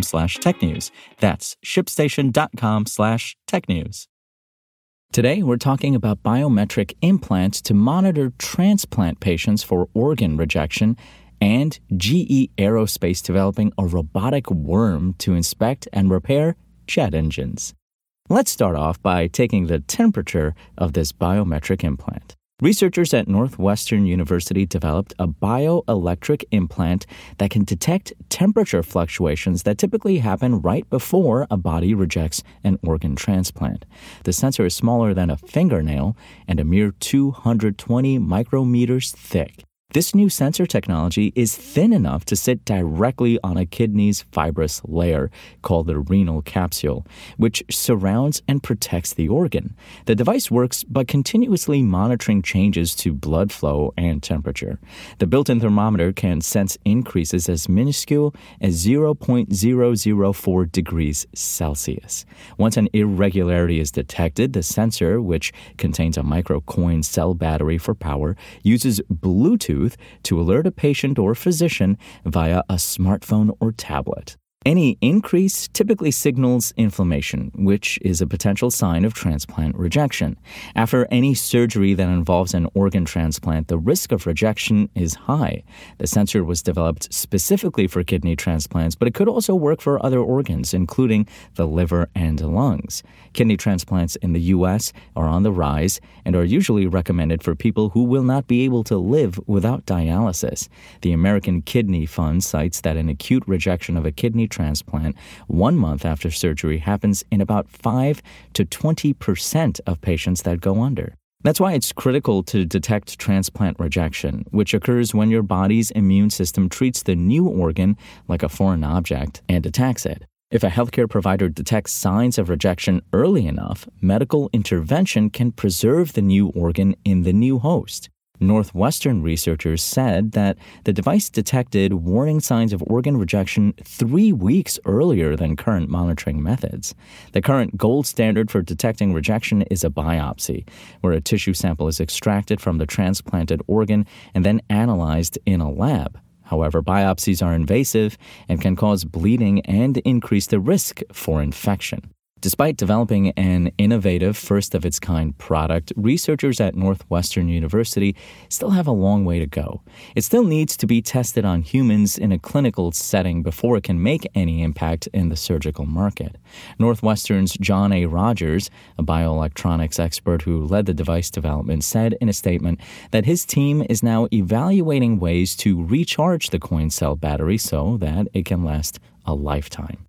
slash technews. That's shipstation.com slash technews. Today, we're talking about biometric implants to monitor transplant patients for organ rejection and GE Aerospace developing a robotic worm to inspect and repair jet engines. Let's start off by taking the temperature of this biometric implant. Researchers at Northwestern University developed a bioelectric implant that can detect temperature fluctuations that typically happen right before a body rejects an organ transplant. The sensor is smaller than a fingernail and a mere 220 micrometers thick. This new sensor technology is thin enough to sit directly on a kidney's fibrous layer, called the renal capsule, which surrounds and protects the organ. The device works by continuously monitoring changes to blood flow and temperature. The built in thermometer can sense increases as minuscule as 0.004 degrees Celsius. Once an irregularity is detected, the sensor, which contains a micro coin cell battery for power, uses Bluetooth to alert a patient or physician via a smartphone or tablet. Any increase typically signals inflammation, which is a potential sign of transplant rejection. After any surgery that involves an organ transplant, the risk of rejection is high. The sensor was developed specifically for kidney transplants, but it could also work for other organs, including the liver and lungs. Kidney transplants in the U.S. are on the rise and are usually recommended for people who will not be able to live without dialysis. The American Kidney Fund cites that an acute rejection of a kidney transplant one month after surgery happens in about 5 to 20% of patients that go under. That's why it's critical to detect transplant rejection, which occurs when your body's immune system treats the new organ like a foreign object and attacks it. If a healthcare provider detects signs of rejection early enough, medical intervention can preserve the new organ in the new host. Northwestern researchers said that the device detected warning signs of organ rejection three weeks earlier than current monitoring methods. The current gold standard for detecting rejection is a biopsy, where a tissue sample is extracted from the transplanted organ and then analyzed in a lab. However, biopsies are invasive and can cause bleeding and increase the risk for infection. Despite developing an innovative, first of its kind product, researchers at Northwestern University still have a long way to go. It still needs to be tested on humans in a clinical setting before it can make any impact in the surgical market. Northwestern's John A. Rogers, a bioelectronics expert who led the device development, said in a statement that his team is now evaluating ways to recharge the coin cell battery so that it can last a lifetime.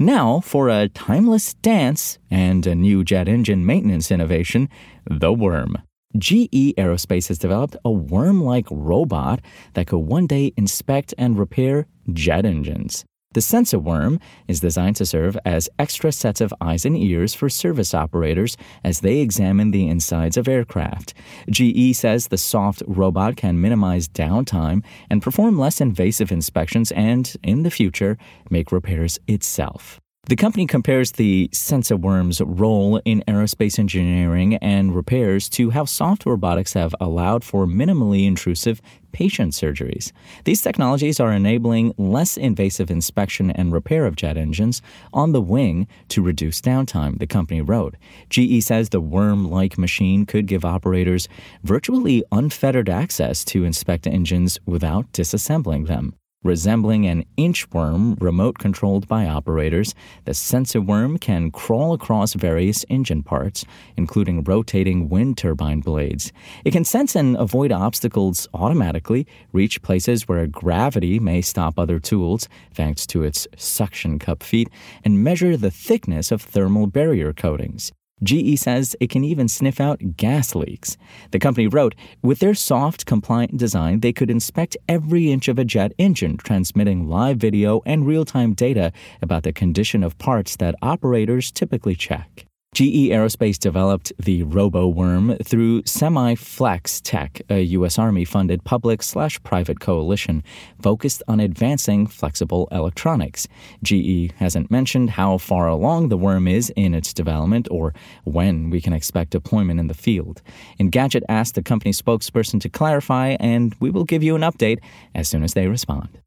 Now, for a timeless dance and a new jet engine maintenance innovation, the worm. GE Aerospace has developed a worm like robot that could one day inspect and repair jet engines. The sensor worm is designed to serve as extra sets of eyes and ears for service operators as they examine the insides of aircraft. GE says the soft robot can minimize downtime and perform less invasive inspections and, in the future, make repairs itself. The company compares the Sensiworm's role in aerospace engineering and repairs to how soft robotics have allowed for minimally intrusive patient surgeries. These technologies are enabling less invasive inspection and repair of jet engines on the wing to reduce downtime, the company wrote. GE says the worm like machine could give operators virtually unfettered access to inspect engines without disassembling them. Resembling an inchworm remote controlled by operators, the Sensiworm can crawl across various engine parts, including rotating wind turbine blades. It can sense and avoid obstacles automatically, reach places where gravity may stop other tools, thanks to its suction cup feet, and measure the thickness of thermal barrier coatings. GE says it can even sniff out gas leaks. The company wrote, with their soft, compliant design, they could inspect every inch of a jet engine, transmitting live video and real time data about the condition of parts that operators typically check. GE Aerospace developed the RoboWorm through SemiFlex Tech, a U.S. Army funded public slash private coalition focused on advancing flexible electronics. GE hasn't mentioned how far along the worm is in its development or when we can expect deployment in the field. Engadget asked the company spokesperson to clarify, and we will give you an update as soon as they respond.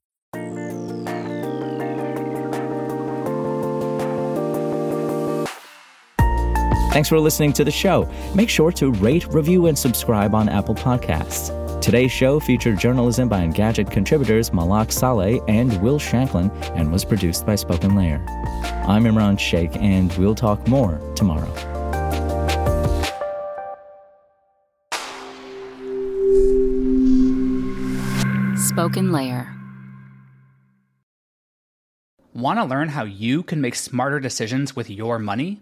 Thanks for listening to the show. Make sure to rate, review, and subscribe on Apple Podcasts. Today's show featured journalism by Engadget contributors Malak Saleh and Will Shanklin and was produced by Spoken Layer. I'm Imran Sheikh, and we'll talk more tomorrow. Spoken Layer. Want to learn how you can make smarter decisions with your money?